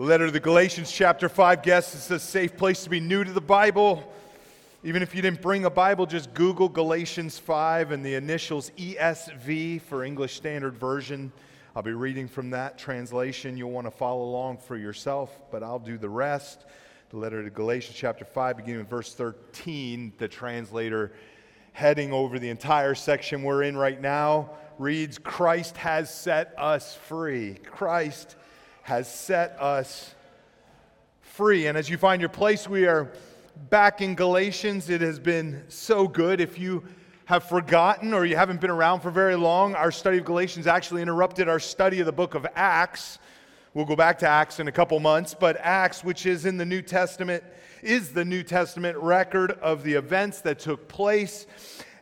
The letter to the Galatians, chapter 5, guess it's a safe place to be new to the Bible. Even if you didn't bring a Bible, just Google Galatians 5 and the initials ESV for English Standard Version. I'll be reading from that translation. You'll want to follow along for yourself, but I'll do the rest. The letter to Galatians, chapter 5, beginning with verse 13, the translator heading over the entire section we're in right now reads Christ has set us free. Christ has set us free. And as you find your place, we are back in Galatians. It has been so good. If you have forgotten or you haven't been around for very long, our study of Galatians actually interrupted our study of the book of Acts. We'll go back to Acts in a couple months, but Acts, which is in the New Testament, is the New Testament record of the events that took place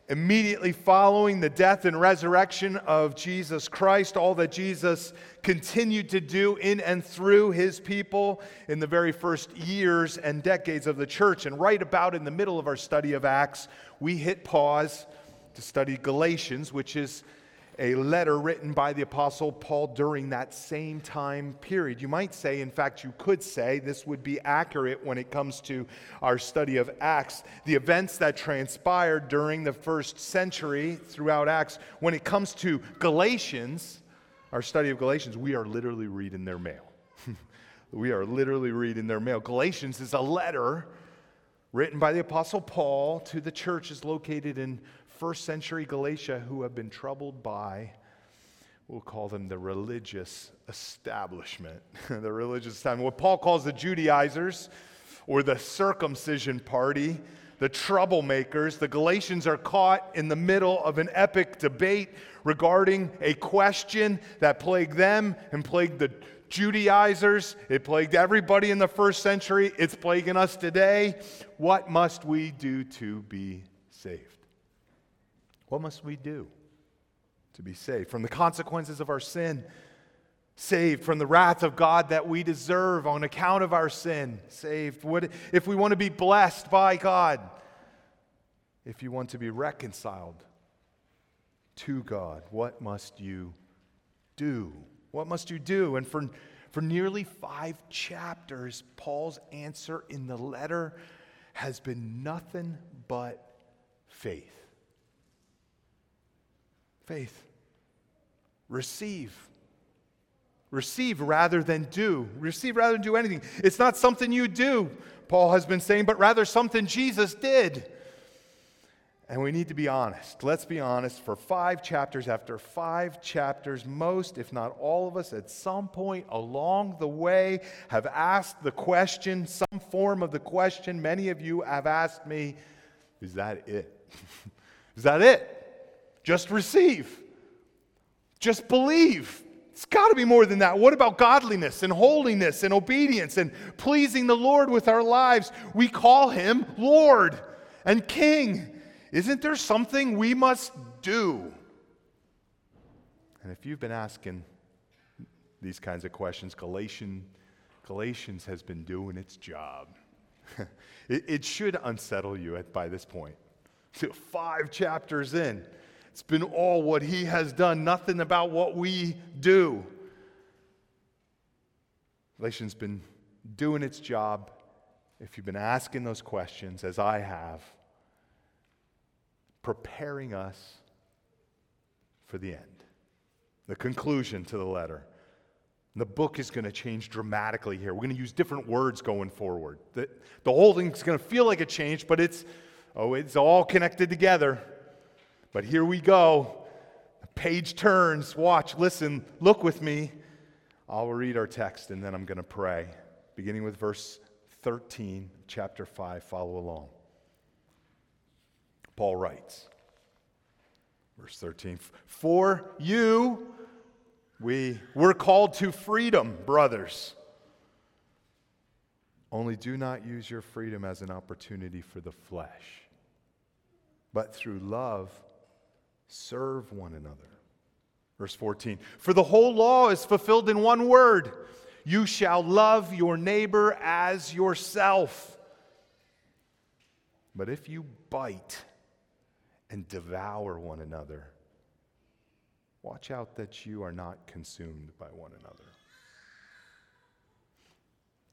immediately following the death and resurrection of Jesus Christ, all that Jesus continued to do in and through his people in the very first years and decades of the church. And right about in the middle of our study of Acts, we hit pause to study Galatians, which is a letter written by the Apostle Paul during that same time period. You might say, in fact, you could say, this would be accurate when it comes to our study of Acts. The events that transpired during the first century throughout Acts, when it comes to Galatians, our study of Galatians, we are literally reading their mail. we are literally reading their mail. Galatians is a letter written by the Apostle Paul to the churches located in first century Galatia who have been troubled by, we'll call them the religious establishment. the religious time. What Paul calls the Judaizers or the circumcision party, the troublemakers. The Galatians are caught in the middle of an epic debate regarding a question that plagued them and plagued the Judaizers. It plagued everybody in the first century. It's plaguing us today. What must we do to be saved? What must we do to be saved from the consequences of our sin? Saved from the wrath of God that we deserve on account of our sin. Saved. What, if we want to be blessed by God, if you want to be reconciled to God, what must you do? What must you do? And for, for nearly five chapters, Paul's answer in the letter has been nothing but faith. Faith. Receive. Receive rather than do. Receive rather than do anything. It's not something you do, Paul has been saying, but rather something Jesus did. And we need to be honest. Let's be honest. For five chapters, after five chapters, most, if not all of us, at some point along the way have asked the question, some form of the question. Many of you have asked me, Is that it? Is that it? Just receive. Just believe. It's got to be more than that. What about godliness and holiness and obedience and pleasing the Lord with our lives? We call him Lord and King. Isn't there something we must do? And if you've been asking these kinds of questions, Galatian, Galatians has been doing its job. it, it, should unsettle you at, by this point. Five chapters in. It's been all what He has done, nothing about what we do. Galatians been doing its job. If you've been asking those questions, as I have, preparing us for the end, the conclusion to the letter. The book is going to change dramatically here. We're going to use different words going forward. The, the whole thing's going to feel like a change, but it's, oh, it's all connected together. But here we go. Page turns. Watch, listen, look with me. I'll read our text and then I'm going to pray. Beginning with verse 13, chapter 5. Follow along. Paul writes, verse 13 For you, we, we're called to freedom, brothers. Only do not use your freedom as an opportunity for the flesh, but through love serve one another. Verse 14 For the whole law is fulfilled in one word you shall love your neighbor as yourself. But if you bite and devour one another, watch out that you are not consumed by one another.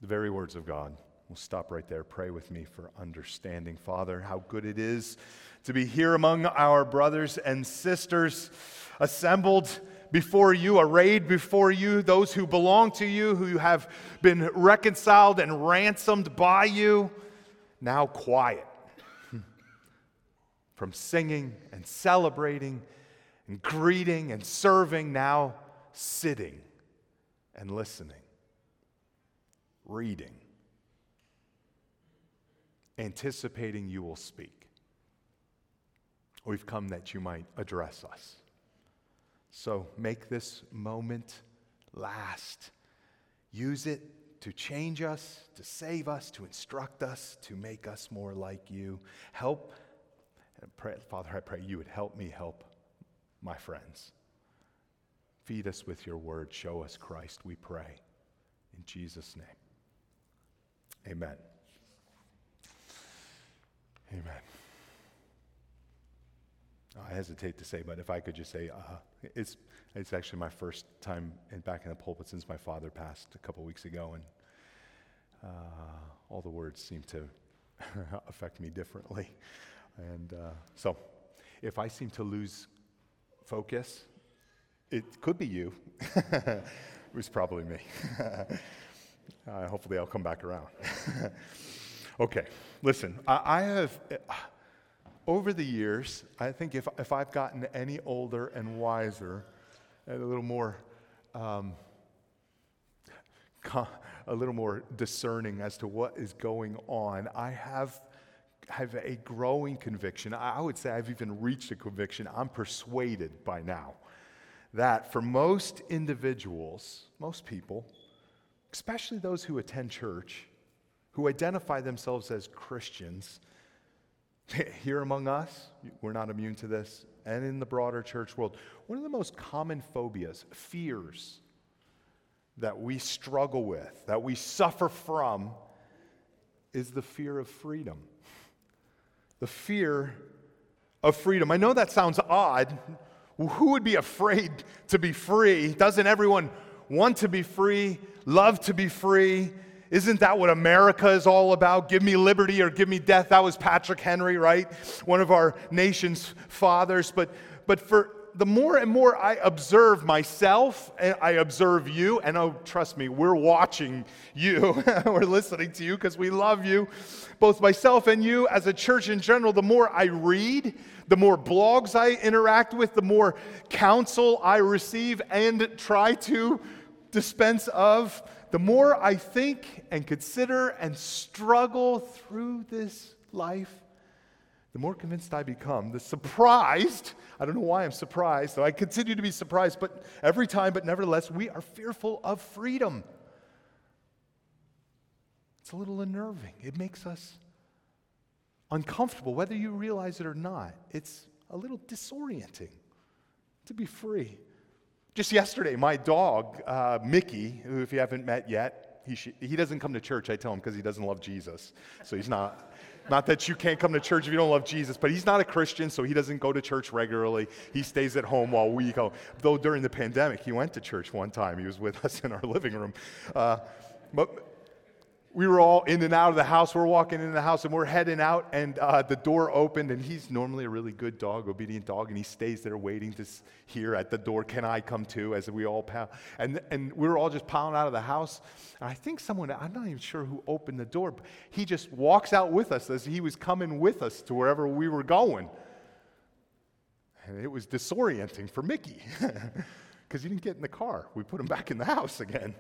the very words of God. We'll stop right there. Pray with me for understanding. Father, how good it is to be here among our brothers and sisters assembled before you, arrayed before you, those who belong to you, who have been reconciled and ransomed by you, now quiet from singing and celebrating and greeting and serving, now sitting and listening, reading, anticipating you will speak. We've come that you might address us. So make this moment last. Use it to change us, to save us, to instruct us, to make us more like you. Help, pray, Father, I pray you would help me help my friends. Feed us with your word. Show us Christ, we pray. In Jesus' name. Amen. Amen. I hesitate to say, but if I could just say, uh, it's, it's actually my first time in, back in the pulpit since my father passed a couple weeks ago, and uh, all the words seem to affect me differently. And uh, so, if I seem to lose focus, it could be you. it was probably me. Uh, hopefully, I'll come back around. Okay, listen, I, I have over the years, I think if, if I've gotten any older and wiser and a little more, um, a little more discerning as to what is going on, I have, have a growing conviction. I would say I've even reached a conviction. I'm persuaded by now that for most individuals, most people, especially those who attend church, who identify themselves as Christians, here among us, we're not immune to this, and in the broader church world, one of the most common phobias, fears that we struggle with, that we suffer from, is the fear of freedom. The fear of freedom. I know that sounds odd. Who would be afraid to be free? Doesn't everyone want to be free, love to be free? Isn't that what America is all about? Give me liberty or give me death. That was Patrick Henry, right? One of our nation's fathers. But, but for the more and more I observe myself, and I observe you, and oh, trust me, we're watching you. we're listening to you because we love you, both myself and you as a church in general. The more I read, the more blogs I interact with, the more counsel I receive and try to dispense of, the more I think and consider and struggle through this life, the more convinced I become. The surprised, I don't know why I'm surprised, though I continue to be surprised, but every time, but nevertheless, we are fearful of freedom. It's a little unnerving. It makes us uncomfortable, whether you realize it or not. It's a little disorienting to be free. Just yesterday, my dog, uh, Mickey, who, if you haven't met yet, he, sh- he doesn't come to church, I tell him, because he doesn't love Jesus. So he's not, not that you can't come to church if you don't love Jesus, but he's not a Christian, so he doesn't go to church regularly. He stays at home while we go. Though during the pandemic, he went to church one time. He was with us in our living room. Uh, but we were all in and out of the house. We're walking in the house and we're heading out, and uh, the door opened. And he's normally a really good dog, obedient dog, and he stays there waiting to hear at the door, "Can I come too?" As we all pal, and and we were all just piling out of the house. And I think someone, I'm not even sure who opened the door, but he just walks out with us as he was coming with us to wherever we were going. And it was disorienting for Mickey because he didn't get in the car. We put him back in the house again.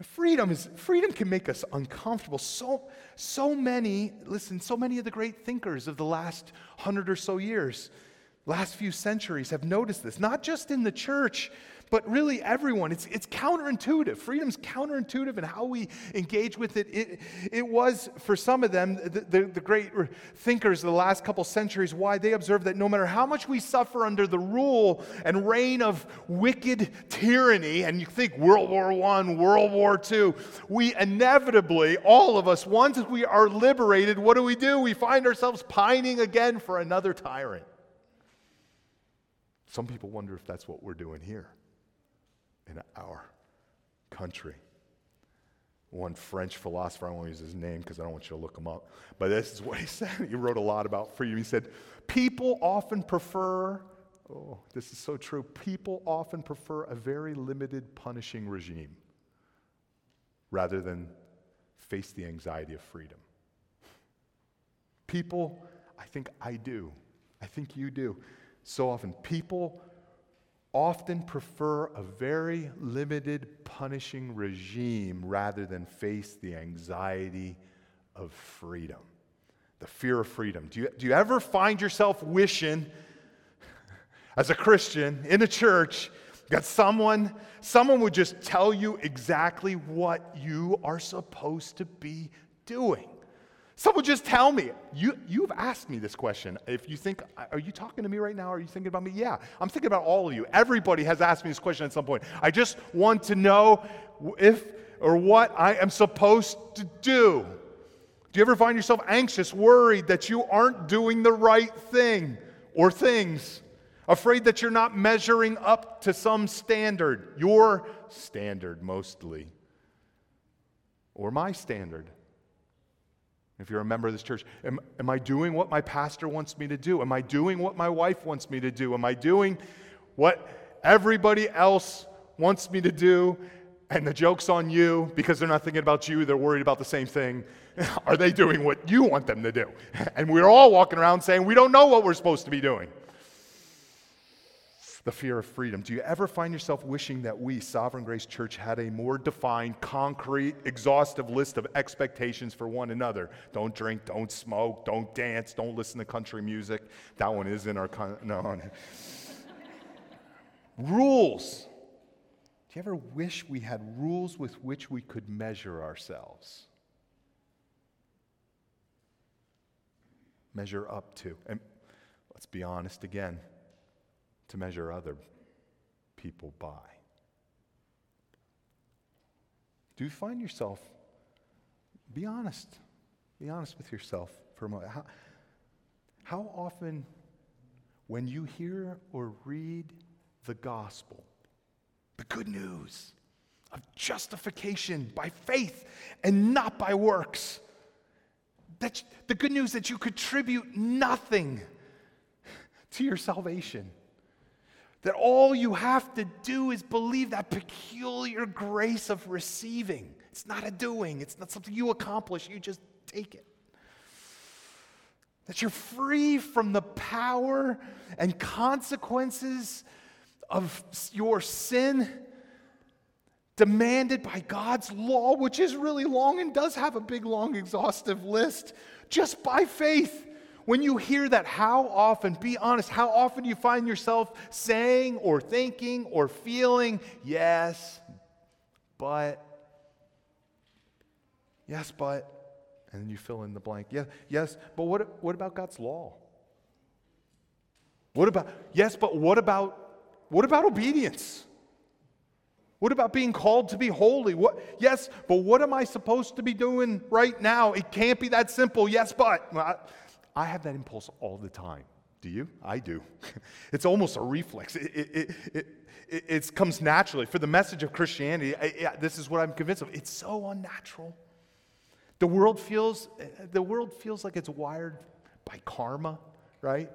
Freedom is freedom can make us uncomfortable. So so many, listen, so many of the great thinkers of the last hundred or so years, last few centuries have noticed this, not just in the church, but really everyone. It's, it's counterintuitive. Freedom's counterintuitive in how we engage with it. It, it was, for some of them, the, the, the great thinkers of the last couple centuries, why they observed that no matter how much we suffer under the rule and reign of wicked tyranny, and you think World War I, World War II, we inevitably, all of us, once we are liberated, what do we do? We find ourselves pining again for another tyrant. Some people wonder if that's what we're doing here in our country. one French philosopher, I won't use his name because I don't want you to look him up, but this is what he said. He wrote a lot about freedom. He said, People often prefer, oh, this is so true, people often prefer a very limited punishing regime rather than face the anxiety of freedom. People, I think I do. I think you do. So often, people often prefer a very limited punishing regime rather than face the anxiety of freedom, the fear of freedom. Do you, do you ever find yourself wishing, as a Christian in a church, that someone, someone would just tell you exactly what you are supposed to be doing? Someone just tell me. You, you've asked me this question. If you think, are you talking to me right now? Are you thinking about me? Yeah, I'm thinking about all of you. Everybody has asked me this question at some point. I just want to know if or what I am supposed to do. Do you ever find yourself anxious, worried that you aren't doing the right thing or things? Afraid that you're not measuring up to some standard, your standard mostly, or my standard? If you're a member of this church, am, am I doing what my pastor wants me to do? Am I doing what my wife wants me to do? Am I doing what everybody else wants me to do? And the joke's on you because they're not thinking about you, they're worried about the same thing. Are they doing what you want them to do? And we're all walking around saying we don't know what we're supposed to be doing the fear of freedom. Do you ever find yourself wishing that we, Sovereign Grace Church, had a more defined, concrete, exhaustive list of expectations for one another? Don't drink, don't smoke, don't dance, don't listen to country music. That one is in our. Con- no. rules. Do you ever wish we had rules with which we could measure ourselves? Measure up to. And let's be honest again to measure other people by. Do you find yourself, be honest, be honest with yourself for a moment. How, how often, when you hear or read the gospel, the good news of justification by faith and not by works, that the good news that you contribute nothing to your salvation that all you have to do is believe that peculiar grace of receiving. It's not a doing, it's not something you accomplish, you just take it. That you're free from the power and consequences of your sin demanded by God's law, which is really long and does have a big, long, exhaustive list, just by faith. When you hear that, how often, be honest, how often do you find yourself saying or thinking or feeling, yes, but, yes, but, and then you fill in the blank. Yeah, yes, but what, what about God's law? What about, yes, but what about, what about obedience? What about being called to be holy? What, yes, but what am I supposed to be doing right now? It can't be that simple. Yes, but. I have that impulse all the time. Do you? I do. it's almost a reflex. It, it, it, it, it comes naturally. For the message of Christianity, I, this is what I'm convinced of. It's so unnatural. The world feels, the world feels like it's wired by karma, right?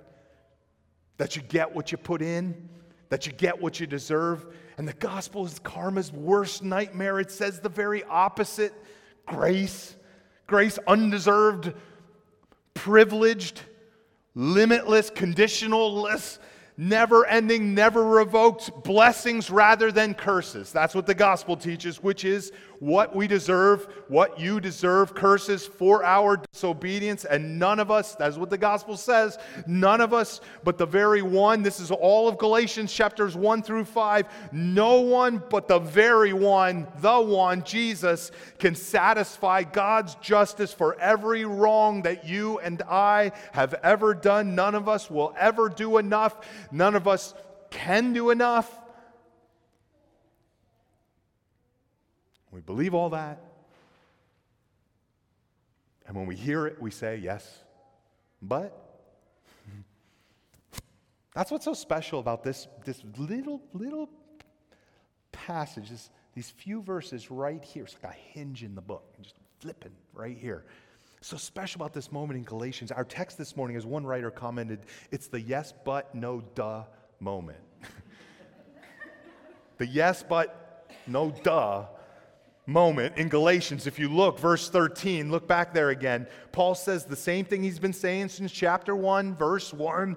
That you get what you put in, that you get what you deserve. And the gospel is karma's worst nightmare. It says the very opposite grace, grace undeserved privileged, limitless, conditionalless, never ending, never revoked blessings rather than curses. That's what the gospel teaches, which is what we deserve, what you deserve, curses for our disobedience. And none of us, that's what the gospel says, none of us, but the very one, this is all of Galatians chapters 1 through 5, no one but the very one, the one, Jesus, can satisfy God's justice for every wrong that you and I have ever done. None of us will ever do enough. None of us can do enough. We believe all that. And when we hear it, we say, yes, but. That's what's so special about this, this little, little passage, this, These few verses right here, it's like a hinge in the book, just flipping right here. So special about this moment in Galatians. Our text this morning, as one writer commented, it's the yes, but, no, duh moment. the yes, but, no, duh moment in Galatians. If you look, verse 13, look back there again. Paul says the same thing he's been saying since chapter 1, verse 1.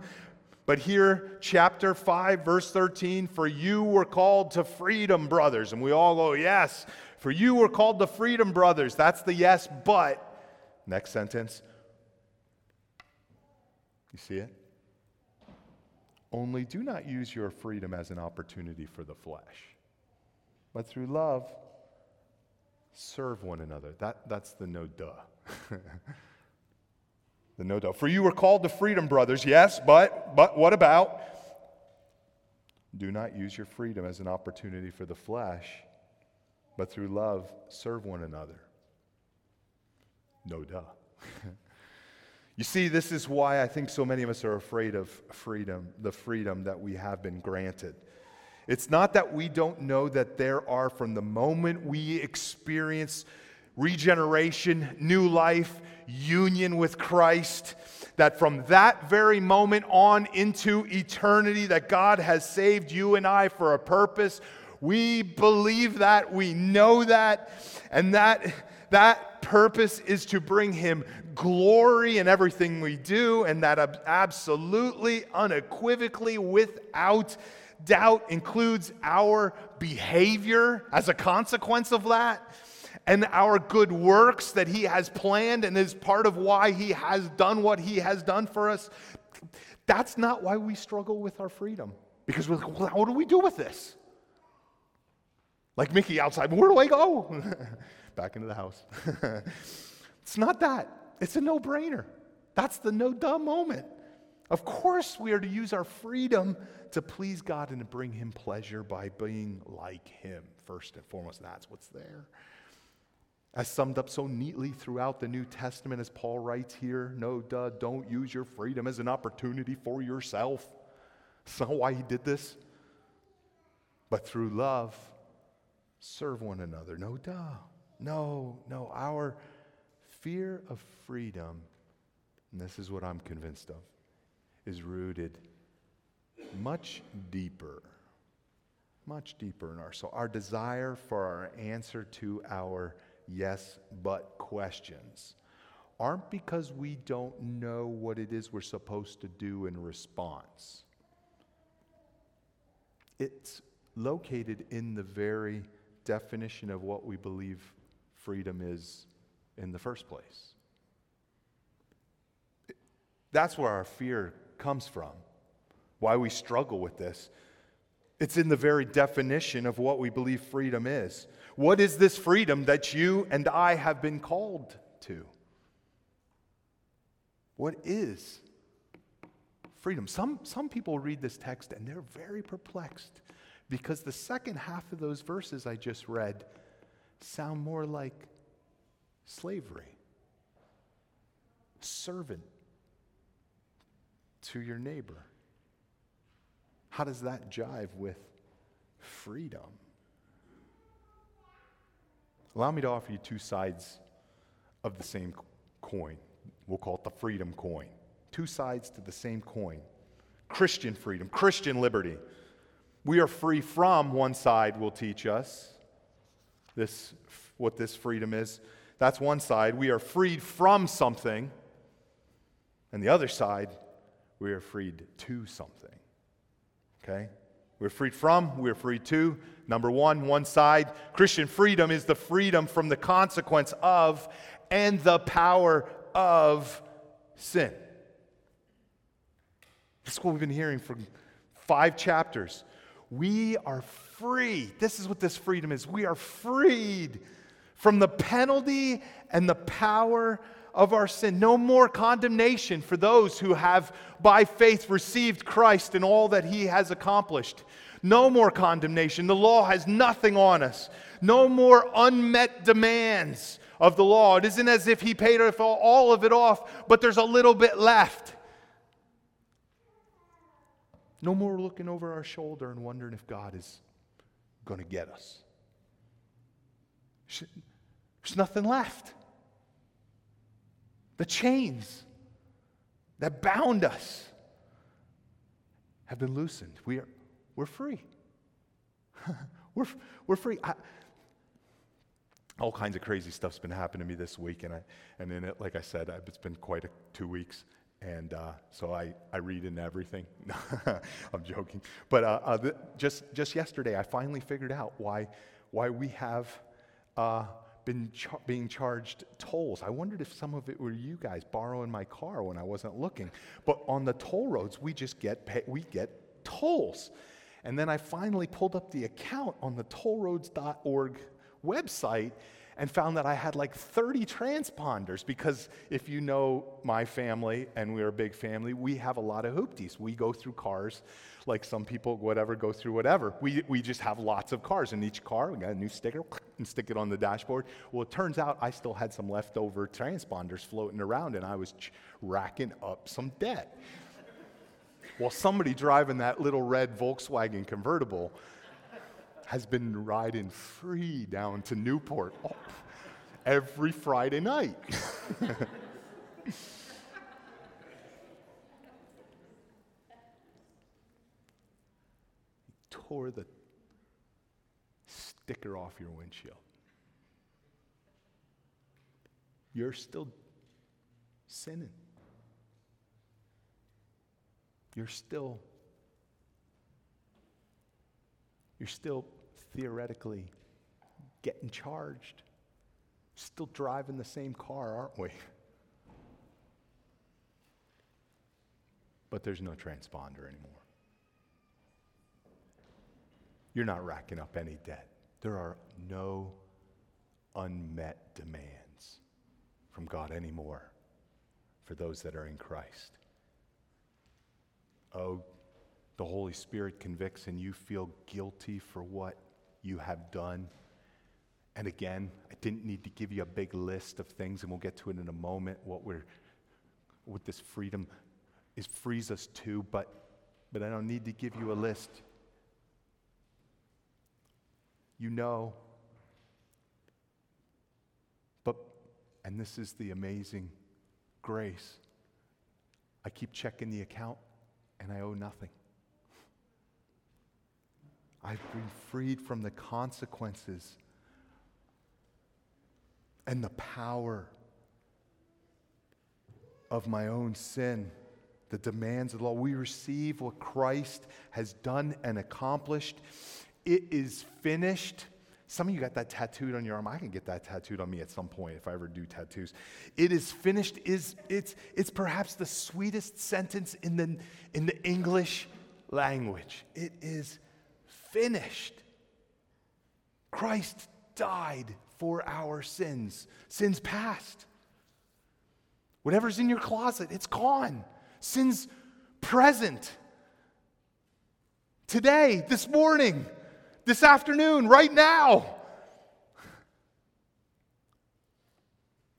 But here, chapter 5, verse 13, for you were called to freedom, brothers. And we all go, yes, for you were called to freedom, brothers. That's the yes, but. Next sentence. You see it? Only do not use your freedom as an opportunity for the flesh, but through love, serve one another. That, that's the no duh. the no duh. For you were called to freedom, brothers, yes, but, but what about? Do not use your freedom as an opportunity for the flesh, but through love, serve one another. No duh. you see, this is why I think so many of us are afraid of freedom, the freedom that we have been granted. It's not that we don't know that there are, from the moment we experience regeneration, new life, union with Christ, that from that very moment on into eternity, that God has saved you and I for a purpose. We believe that, we know that, and that that purpose is to bring him glory in everything we do, and that absolutely, unequivocally, without doubt includes our behavior as a consequence of that and our good works that he has planned and is part of why he has done what he has done for us. That's not why we struggle with our freedom. Because we're like, well, what do we do with this? Like Mickey outside, where do I go? Back into the house. it's not that. It's a no brainer. That's the no dumb moment. Of course, we are to use our freedom to please God and to bring Him pleasure by being like Him, first and foremost. That's what's there. As summed up so neatly throughout the New Testament, as Paul writes here, no, duh, don't use your freedom as an opportunity for yourself. That's not why he did this. But through love, serve one another. No, duh. No, no. Our fear of freedom, and this is what I'm convinced of, is rooted much deeper, much deeper in our soul. Our desire for our answer to our yes but questions aren't because we don't know what it is we're supposed to do in response. It's located in the very definition of what we believe freedom is in the first place. That's where our fear comes from, why we struggle with this. It's in the very definition of what we believe freedom is. What is this freedom that you and I have been called to? What is freedom? Some, some people read this text and they're very perplexed because the second half of those verses I just read sound more like slavery, servant to your neighbor. How does that jive with freedom? Allow me to offer you two sides of the same coin. We'll call it the freedom coin. Two sides to the same coin Christian freedom, Christian liberty. We are free from, one side will teach us this, what this freedom is. That's one side. We are freed from something. And the other side, we are freed to something. Okay? We're freed from, we're freed to. Number one, one side. Christian freedom is the freedom from the consequence of and the power of sin. That's what we've been hearing for five chapters. We are free. This is what this freedom is. We are freed from the penalty and the power of our sin. No more condemnation for those who have, by faith, received Christ and all that he has accomplished. No more condemnation. The law has nothing on us. No more unmet demands of the law. It isn't as if he paid all of it off, but there's a little bit left. No more looking over our shoulder and wondering if God is going to get us. There's nothing left. The chains that bound us have been loosened. We are, we're free. we're, we're free. I, all kinds of crazy stuff's been happening to me this week, and I, and in it, like I said, it's been quite a, two weeks, and uh, so I, I read in everything. I'm joking, but uh, uh, just just yesterday, I finally figured out why why we have uh, been char- being charged tolls. I wondered if some of it were you guys borrowing my car when I wasn't looking. But on the toll roads, we just get pay- we get tolls. And then I finally pulled up the account on the tollroads.org website and found that I had like 30 transponders because if you know my family and we're a big family, we have a lot of hoopties. We go through cars like some people, whatever, go through whatever. We, we just have lots of cars. In each car, we got a new sticker and stick it on the dashboard. Well, it turns out I still had some leftover transponders floating around and I was ch- racking up some debt. well, somebody driving that little red Volkswagen convertible has been riding free down to Newport oh, every Friday night. tore the sticker off your windshield. You're still sinning. You're still you're still theoretically getting charged. Still driving the same car, aren't we? But there's no transponder anymore. You're not racking up any debt. There are no unmet demands from God anymore for those that are in Christ. Oh, the Holy Spirit convicts and you feel guilty for what you have done. And again, I didn't need to give you a big list of things, and we'll get to it in a moment, what we're, what this freedom is frees us to, but, but I don't need to give you a list. You know. But, and this is the amazing grace. I keep checking the account and I owe nothing. I've been freed from the consequences and the power of my own sin, the demands of the law. We receive what Christ has done and accomplished. It is finished. Some of you got that tattooed on your arm. I can get that tattooed on me at some point if I ever do tattoos. It is finished is it's it's perhaps the sweetest sentence in the in the English language. It is finished. Christ died for our sins, sins past. Whatever's in your closet, it's gone. Sins present. Today, this morning, this afternoon, right now.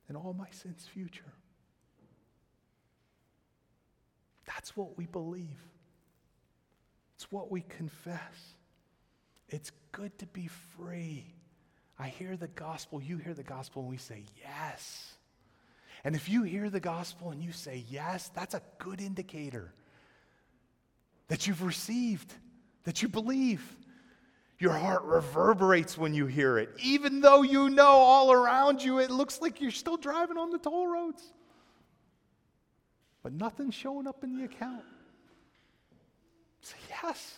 And all my sins future. That's what we believe. It's what we confess. It's good to be free. I hear the gospel, you hear the gospel, and we say yes. And if you hear the gospel and you say yes, that's a good indicator that you've received, that you believe. Your heart reverberates when you hear it. Even though you know all around you, it looks like you're still driving on the toll roads. But nothing's showing up in the account. Say yes.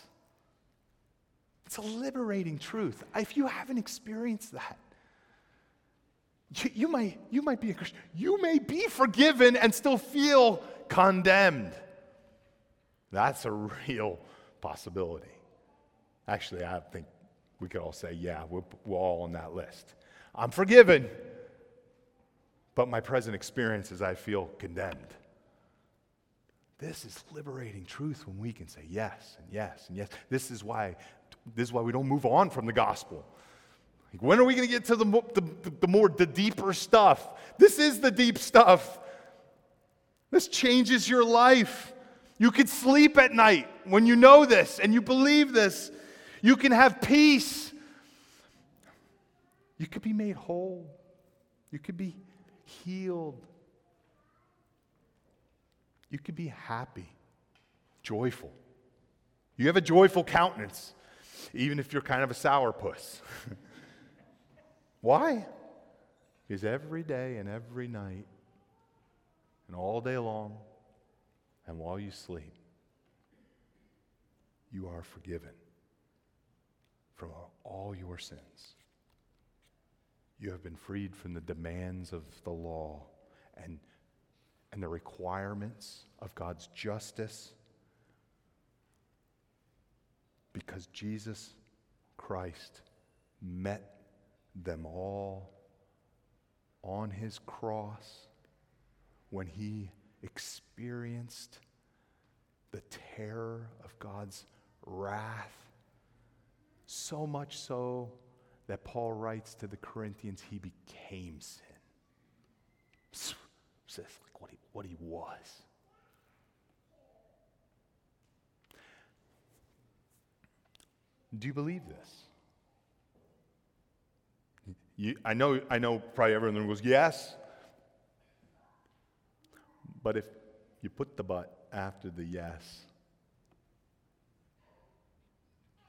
It's a liberating truth. If you haven't experienced that, you, you, might, you might be a Christian. You may be forgiven and still feel condemned. That's a real possibility. Actually, I think we could all say, yeah, we're, we're all on that list. I'm forgiven, but my present experience is I feel condemned. This is liberating truth when we can say yes and yes and yes. This is why this is why we don't move on from the gospel. Like, when are we going to get to the, the, the more, the deeper stuff? This is the deep stuff. This changes your life. You can sleep at night when you know this and you believe this. You can have peace. You could be made whole. You could be healed. You could be happy, joyful. You have a joyful countenance, even if you're kind of a sourpuss. Why? Because every day and every night, and all day long, and while you sleep, you are forgiven from all your sins. You have been freed from the demands of the law and, and the requirements of God's justice because Jesus Christ met them all on his cross when he experienced the terror of God's wrath. So much so that Paul writes to the Corinthians, he became sin. Says like what he, what he was. Do you believe this? You, I know, I know. Probably everyone goes yes, but if you put the but after the yes,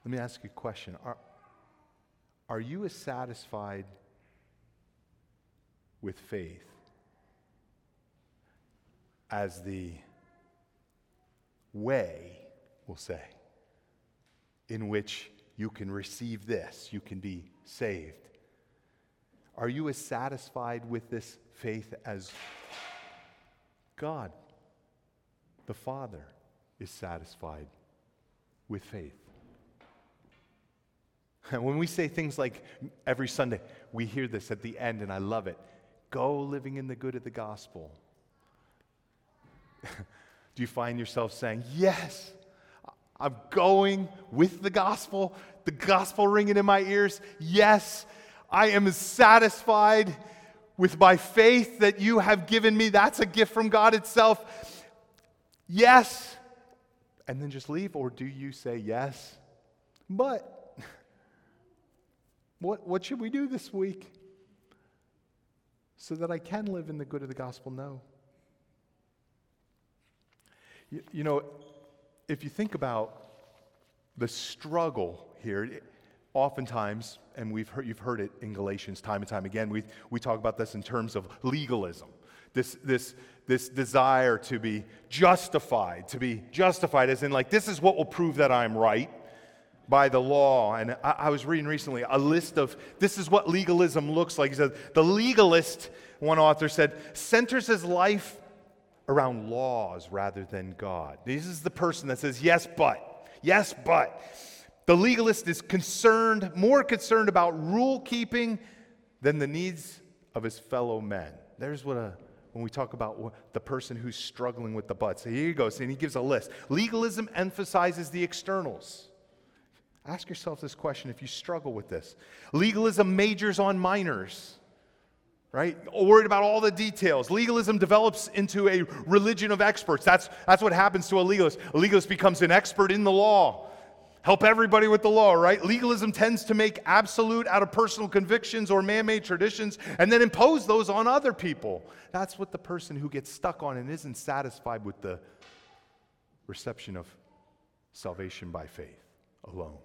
let me ask you a question: Are are you as satisfied with faith as the way, we'll say, in which you can receive this, you can be saved? Are you as satisfied with this faith as God, the Father, is satisfied with faith? And when we say things like every Sunday, we hear this at the end, and I love it go living in the good of the gospel. Do you find yourself saying, Yes, I'm going with the gospel, the gospel ringing in my ears? Yes, I am satisfied with my faith that you have given me. That's a gift from God itself. Yes. And then just leave? Or do you say yes, but what, what should we do this week so that I can live in the good of the gospel? No. You, you know, if you think about the struggle here, oftentimes, and we've heard, you've heard it in Galatians time and time again, we, we talk about this in terms of legalism. This, this, this desire to be justified, to be justified, as in, like, this is what will prove that I'm right by the law. And I, I, was reading recently a list of this is what legalism looks like. He said, The legalist, one author said, centers his life around laws rather than God. This is the person that says, Yes, but. Yes, but. The legalist is concerned, more concerned about rule keeping than the needs of his fellow men. There's what a when we talk about the person who's struggling with the but. So here he goes, and he gives a list. Legalism emphasizes the externals. Ask yourself this question if you struggle with this. Legalism majors on minors, right? Worried about all the details. Legalism develops into a religion of experts. That's, that's what happens to a legalist. A legalist becomes an expert in the law. Help everybody with the law, right? Legalism tends to make absolute out of personal convictions or man made traditions and then impose those on other people. That's what the person who gets stuck on and isn't satisfied with the reception of salvation by faith alone.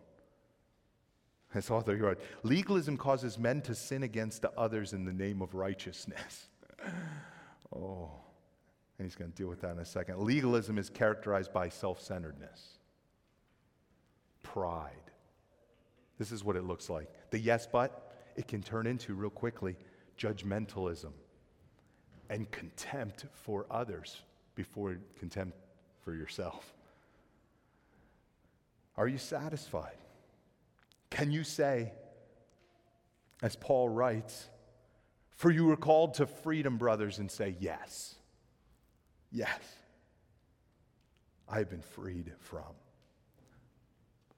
As author he wrote, legalism causes men to sin against the others in the name of righteousness. oh, and he's going to deal with that in a second. Legalism is characterized by self centeredness, pride. This is what it looks like. The yes, but, it can turn into real quickly judgmentalism and contempt for others before contempt for yourself. Are you satisfied? Can you say, as Paul writes, for you were called to freedom, brothers, and say, Yes, yes, I have been freed from.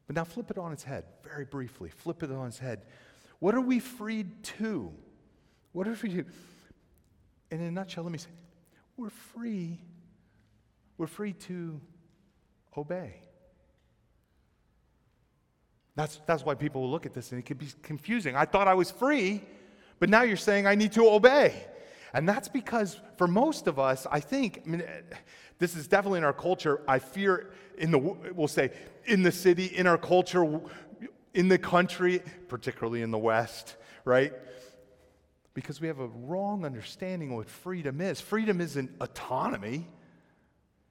But now flip it on its head, very briefly. Flip it on its head. What are we freed to? What are we to? In a nutshell, let me say, we're free. We're free to obey. That's, that's why people will look at this and it can be confusing. I thought I was free, but now you're saying I need to obey. And that's because for most of us, I think, I mean, this is definitely in our culture. I fear in the, we'll say, in the city, in our culture, in the country, particularly in the West, right? Because we have a wrong understanding of what freedom is. Freedom isn't autonomy,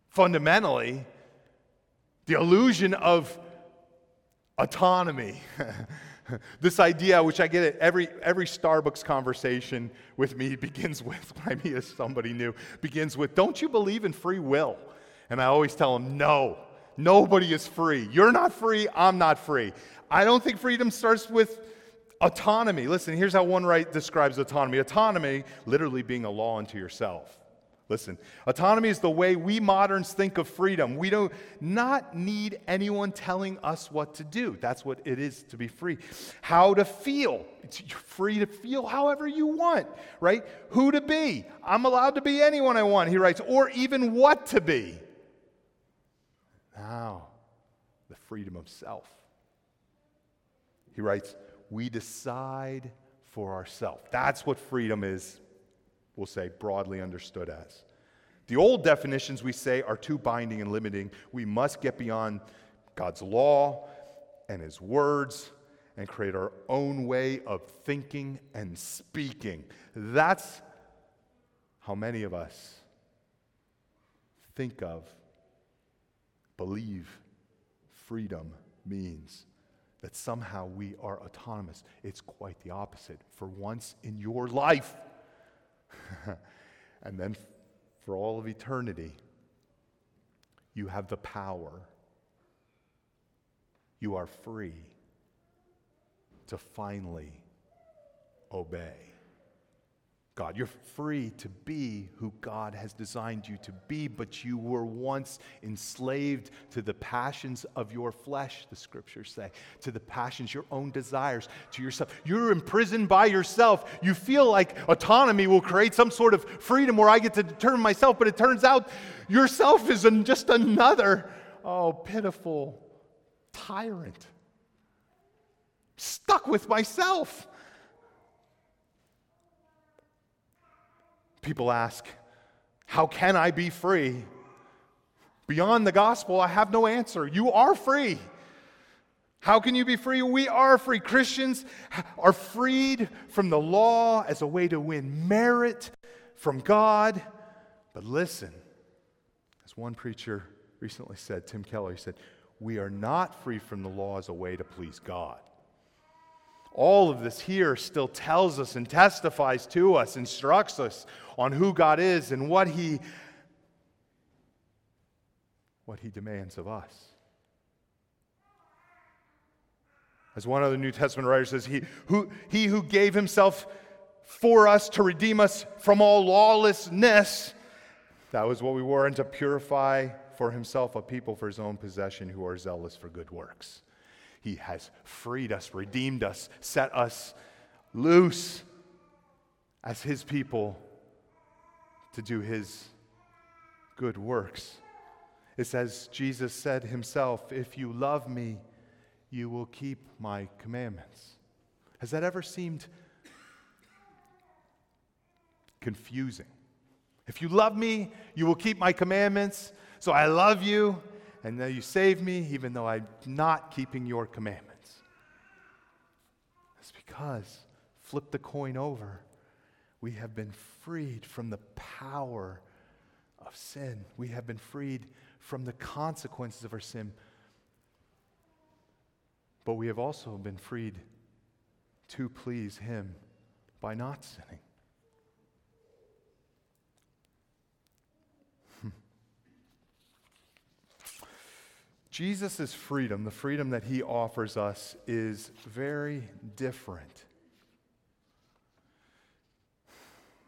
fundamentally. The illusion of autonomy. this idea, which I get at every, every Starbucks conversation with me, begins with, when I meet somebody new, begins with, Don't you believe in free will? And I always tell them, No, nobody is free. You're not free, I'm not free. I don't think freedom starts with autonomy. Listen, here's how one right describes autonomy autonomy, literally being a law unto yourself. Listen, autonomy is the way we moderns think of freedom. We do not need anyone telling us what to do. That's what it is to be free. How to feel. You're free to feel however you want, right? Who to be. I'm allowed to be anyone I want, he writes, or even what to be. Now, the freedom of self. He writes, we decide for ourselves. That's what freedom is we'll say, broadly understood as. The old definitions, we say, are too binding and limiting. We must get beyond God's law and His words and create our own way of thinking and speaking. That's how many of us think of, believe freedom means. That somehow we are autonomous. It's quite the opposite. For once in your life, and then for all of eternity, you have the power. You are free to finally obey. God. You're free to be who God has designed you to be, but you were once enslaved to the passions of your flesh, the scriptures say, to the passions, your own desires, to yourself. You're imprisoned by yourself. You feel like autonomy will create some sort of freedom where I get to determine myself, but it turns out yourself is just another, oh, pitiful tyrant. Stuck with myself. People ask, How can I be free? Beyond the gospel, I have no answer. You are free. How can you be free? We are free. Christians are freed from the law as a way to win merit from God. But listen, as one preacher recently said, Tim Keller, he said, We are not free from the law as a way to please God all of this here still tells us and testifies to us, instructs us on who God is and what He, what he demands of us. As one other New Testament writer says, he who, he who gave himself for us to redeem us from all lawlessness, that was what we were, and to purify for himself a people for his own possession who are zealous for good works. He has freed us, redeemed us, set us loose as His people to do His good works. It says, Jesus said Himself, If you love me, you will keep my commandments. Has that ever seemed confusing? If you love me, you will keep my commandments. So I love you, and now you save me even though I'm not keeping your commandments. It's because, flip the coin over, we have been freed from the power of sin. We have been freed from the consequences of our sin. But we have also been freed to please Him by not sinning. Jesus' freedom, the freedom that he offers us, is very different.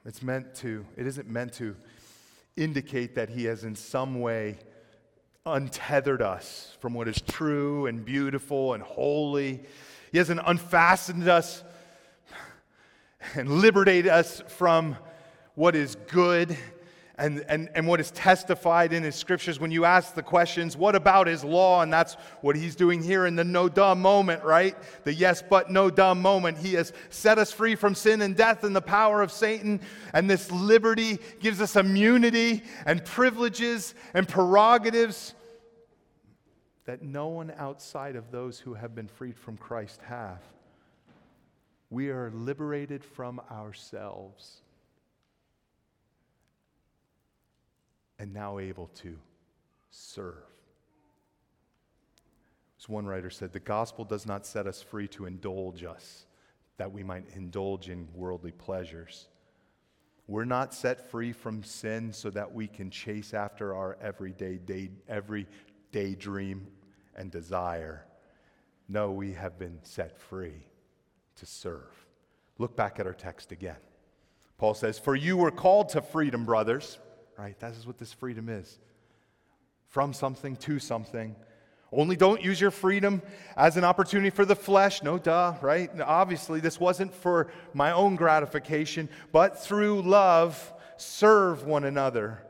It's meant to, it isn't meant to indicate that he has in some way untethered us from what is true and beautiful and holy. He hasn't unfastened us and liberated us from what is good and, and, and what is testified in his scriptures when you ask the questions, what about his law? And that's what he's doing here in the no duh moment, right? The yes but no duh moment. He has set us free from sin and death and the power of Satan. And this liberty gives us immunity and privileges and prerogatives that no one outside of those who have been freed from Christ have. We are liberated from ourselves and now able to serve. As one writer said, the gospel does not set us free to indulge us, that we might indulge in worldly pleasures. We're not set free from sin so that we can chase after our everyday day, every daydream and desire. No, we have been set free to serve. Look back at our text again. Paul says, For you were called to freedom, brothers right? That is what this freedom is from something to something. Only don't use your freedom as an opportunity for the flesh. No, duh, right? Obviously, this wasn't for my own gratification, but through love, serve one another.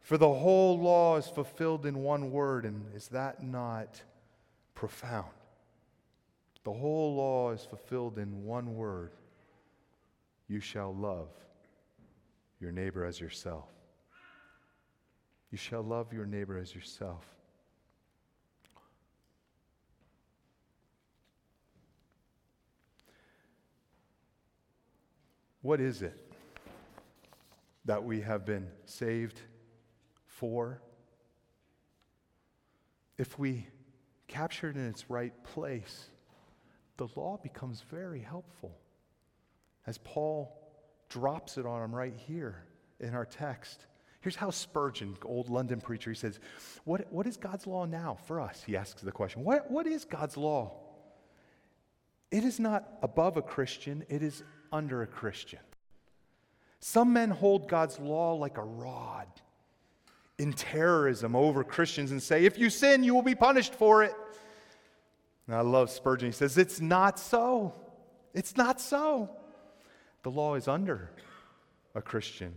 For the whole law is fulfilled in one word, and is that not profound? The whole law is fulfilled in one word you shall love your neighbor as yourself. You shall love your neighbor as yourself. What is it that we have been saved for? If we capture it in its right place, the law becomes very helpful. As Paul drops it on him right here in our text. Here's how Spurgeon, old London preacher, he says, What, what is God's law now for us? He asks the question. What, what is God's law? It is not above a Christian, it is under a Christian. Some men hold God's law like a rod in terrorem over Christians and say, if you sin, you will be punished for it. And I love Spurgeon. He says, it's not so. It's not so. The law is under a Christian.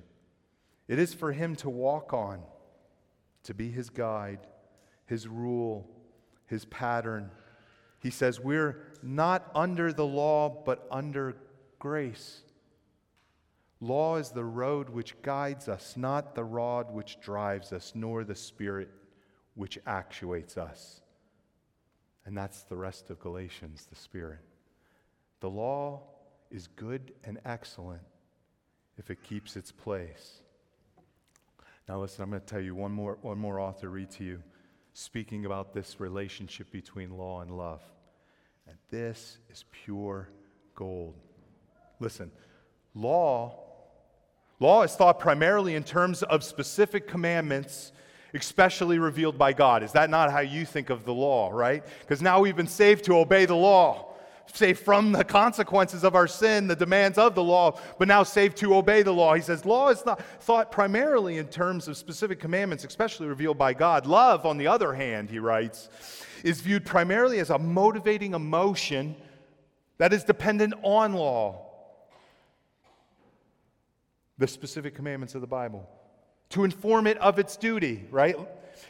It is for him to walk on, to be his guide, his rule, his pattern. He says, We're not under the law, but under grace. Law is the road which guides us, not the rod which drives us, nor the spirit which actuates us. And that's the rest of Galatians, the Spirit. The law is good and excellent if it keeps its place. Now, listen, I'm going to tell you one more, one more author read to you speaking about this relationship between law and love. And this is pure gold. Listen, law, law is thought primarily in terms of specific commandments especially revealed by God. Is that not how you think of the law, right? Because now we've been saved to obey the law saved from the consequences of our sin, the demands of the law, but now saved to obey the law. He says, Law is not thought primarily in terms of specific commandments, especially revealed by God. Love, on the other hand, he writes, is viewed primarily as a motivating emotion that is dependent on law, the specific commandments of the Bible, to inform it of its duty, right?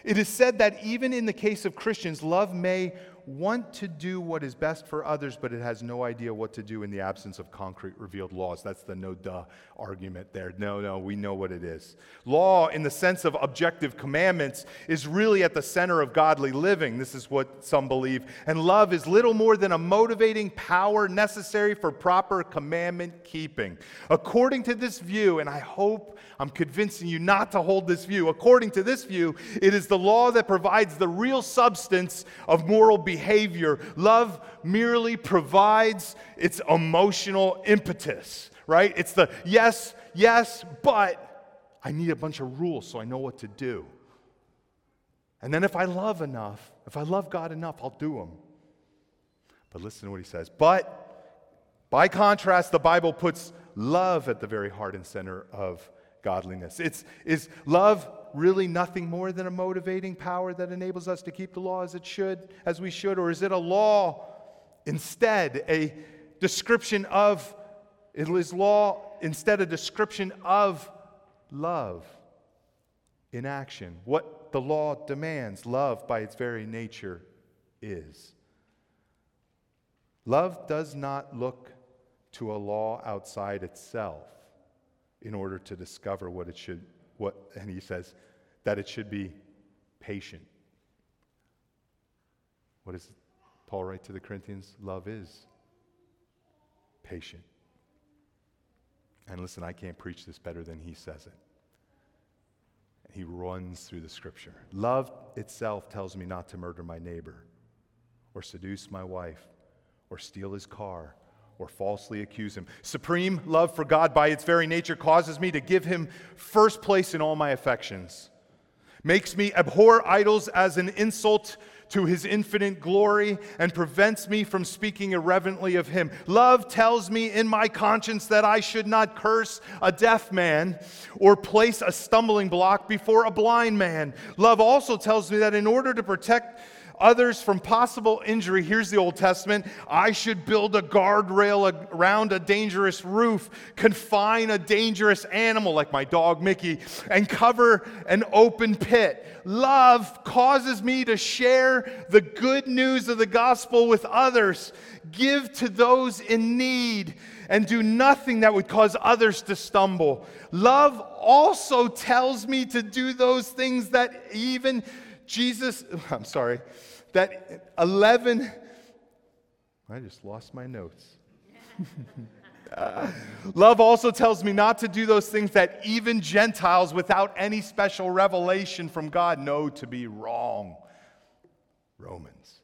It is said that even in the case of Christians, love may want to do what is best for others, but it has no idea what to do in the absence of concrete revealed laws. That's the no duh argument there. No, no, we know what it is. Law, in the sense of objective commandments, is really at the center of godly living. This is what some believe. And love is little more than a motivating power necessary for proper commandment keeping. According to this view, and I hope I'm convincing you not to hold this view, according to this view, it is the law that provides the real substance of moral behavior behavior. Love merely provides its emotional impetus, right? It's the yes, yes, but I need a bunch of rules so I know what to do. And then if I love enough, if I love God enough, I'll do them. But listen to what he says. But by contrast, the Bible puts love at the very heart and center of godliness. It's, is love really nothing more than a motivating power that enables us to keep the law as it should, as we should, or is it a law instead, a description of, it is law instead a description of love? in action. What the law demands, love by its very nature is. Love does not look to a law outside itself in order to discover what it should what and he says that it should be patient. What does Paul write to the Corinthians? Love is patient. And listen, I can't preach this better than he says it. He runs through the scripture. Love itself tells me not to murder my neighbor, or seduce my wife, or steal his car, or falsely accuse him. Supreme love for God, by its very nature, causes me to give him first place in all my affections, makes me abhor idols as an insult to his infinite glory and prevents me from speaking irreverently of him. Love tells me in my conscience that I should not curse a deaf man or place a stumbling block before a blind man. Love also tells me that in order to protect others from possible injury. Here's the Old Testament I should build a guardrail around a dangerous roof, confine a dangerous animal like my dog Mickey, and cover an open pit. Love causes me to share the good news of the gospel with others, give to those in need, and do nothing that would cause others to stumble. Love also tells me to do those things that even Jesus, I'm sorry, that 11, I just lost my notes. uh, love also tells me not to do those things that even Gentiles without any special revelation from God know to be wrong. Romans.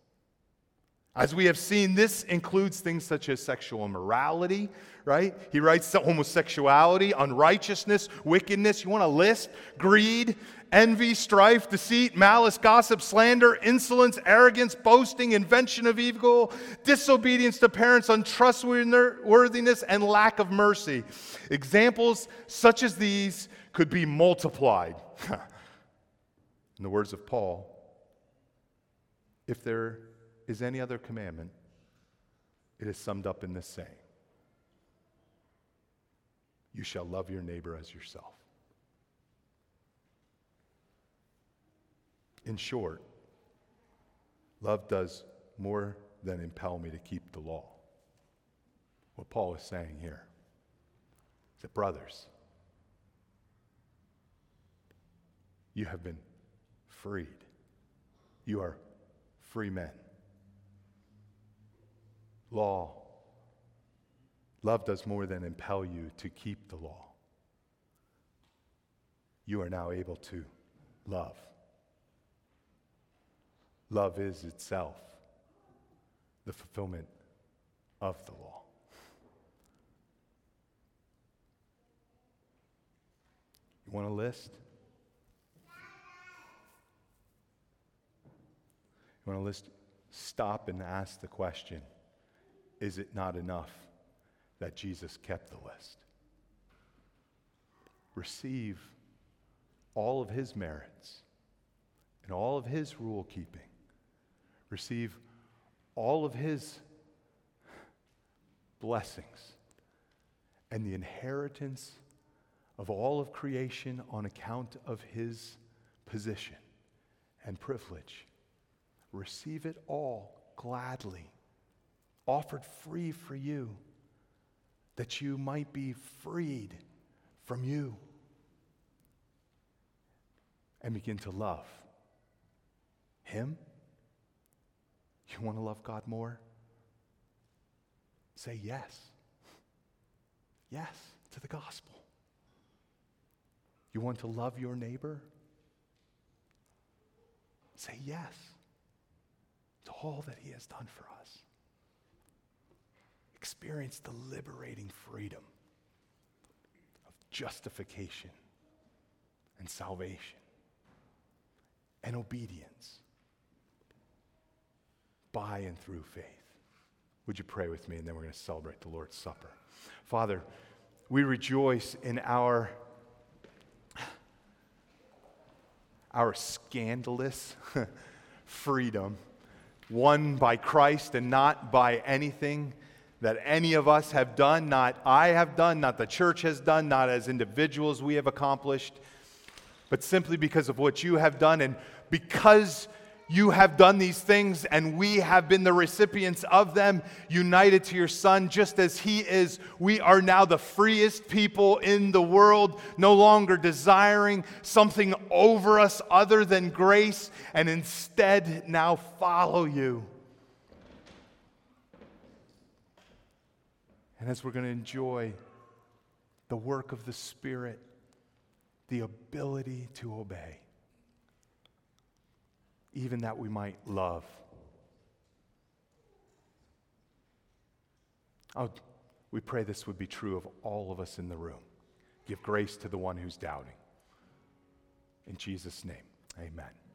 As we have seen, this includes things such as sexual immorality, right? He writes homosexuality, unrighteousness, wickedness. You want a list? Greed, envy, strife, deceit, malice, gossip, slander, insolence, arrogance, boasting, invention of evil, disobedience to parents, untrustworthiness, and lack of mercy. Examples such as these could be multiplied. In the words of Paul, if there is any other commandment, it is summed up in this saying You shall love your neighbor as yourself. In short, love does more than impel me to keep the law. What Paul is saying here that, brothers, you have been freed. You are free men. Law, love does more than impel you to keep the law. You are now able to love. Love is itself the fulfillment of the law. You want a list? You want a list? Stop and ask the question Is it not enough that Jesus kept the list? Receive all of his merits and all of his rule keeping receive all of his blessings and the inheritance of all of creation on account of his position and privilege. Receive it all gladly, offered free for you, that you might be freed from you and begin to love him you want to love God more? Say yes. Yes to the gospel. You want to love your neighbor? Say yes to all that he has done for us. Experience the liberating freedom of justification and salvation and obedience by and through faith. Would you pray with me? And then we're going to celebrate the Lord's Supper. Father, we rejoice in our, our scandalous freedom, won by Christ and not by anything that any of us have done, not I have done, not the church has done, not as individuals we have accomplished. but simply because of what you have done. And because you have done these things and we have been the recipients of them, united to your Son, just as He is, we are now the freest people in the world, no longer desiring something over us other than grace, and instead now follow you. And as we're going to enjoy the work of the Spirit, the ability to obey even that we might love. Oh, we pray this would be true of all of us in the room. Give grace to the one who's doubting. In Jesus' name, amen.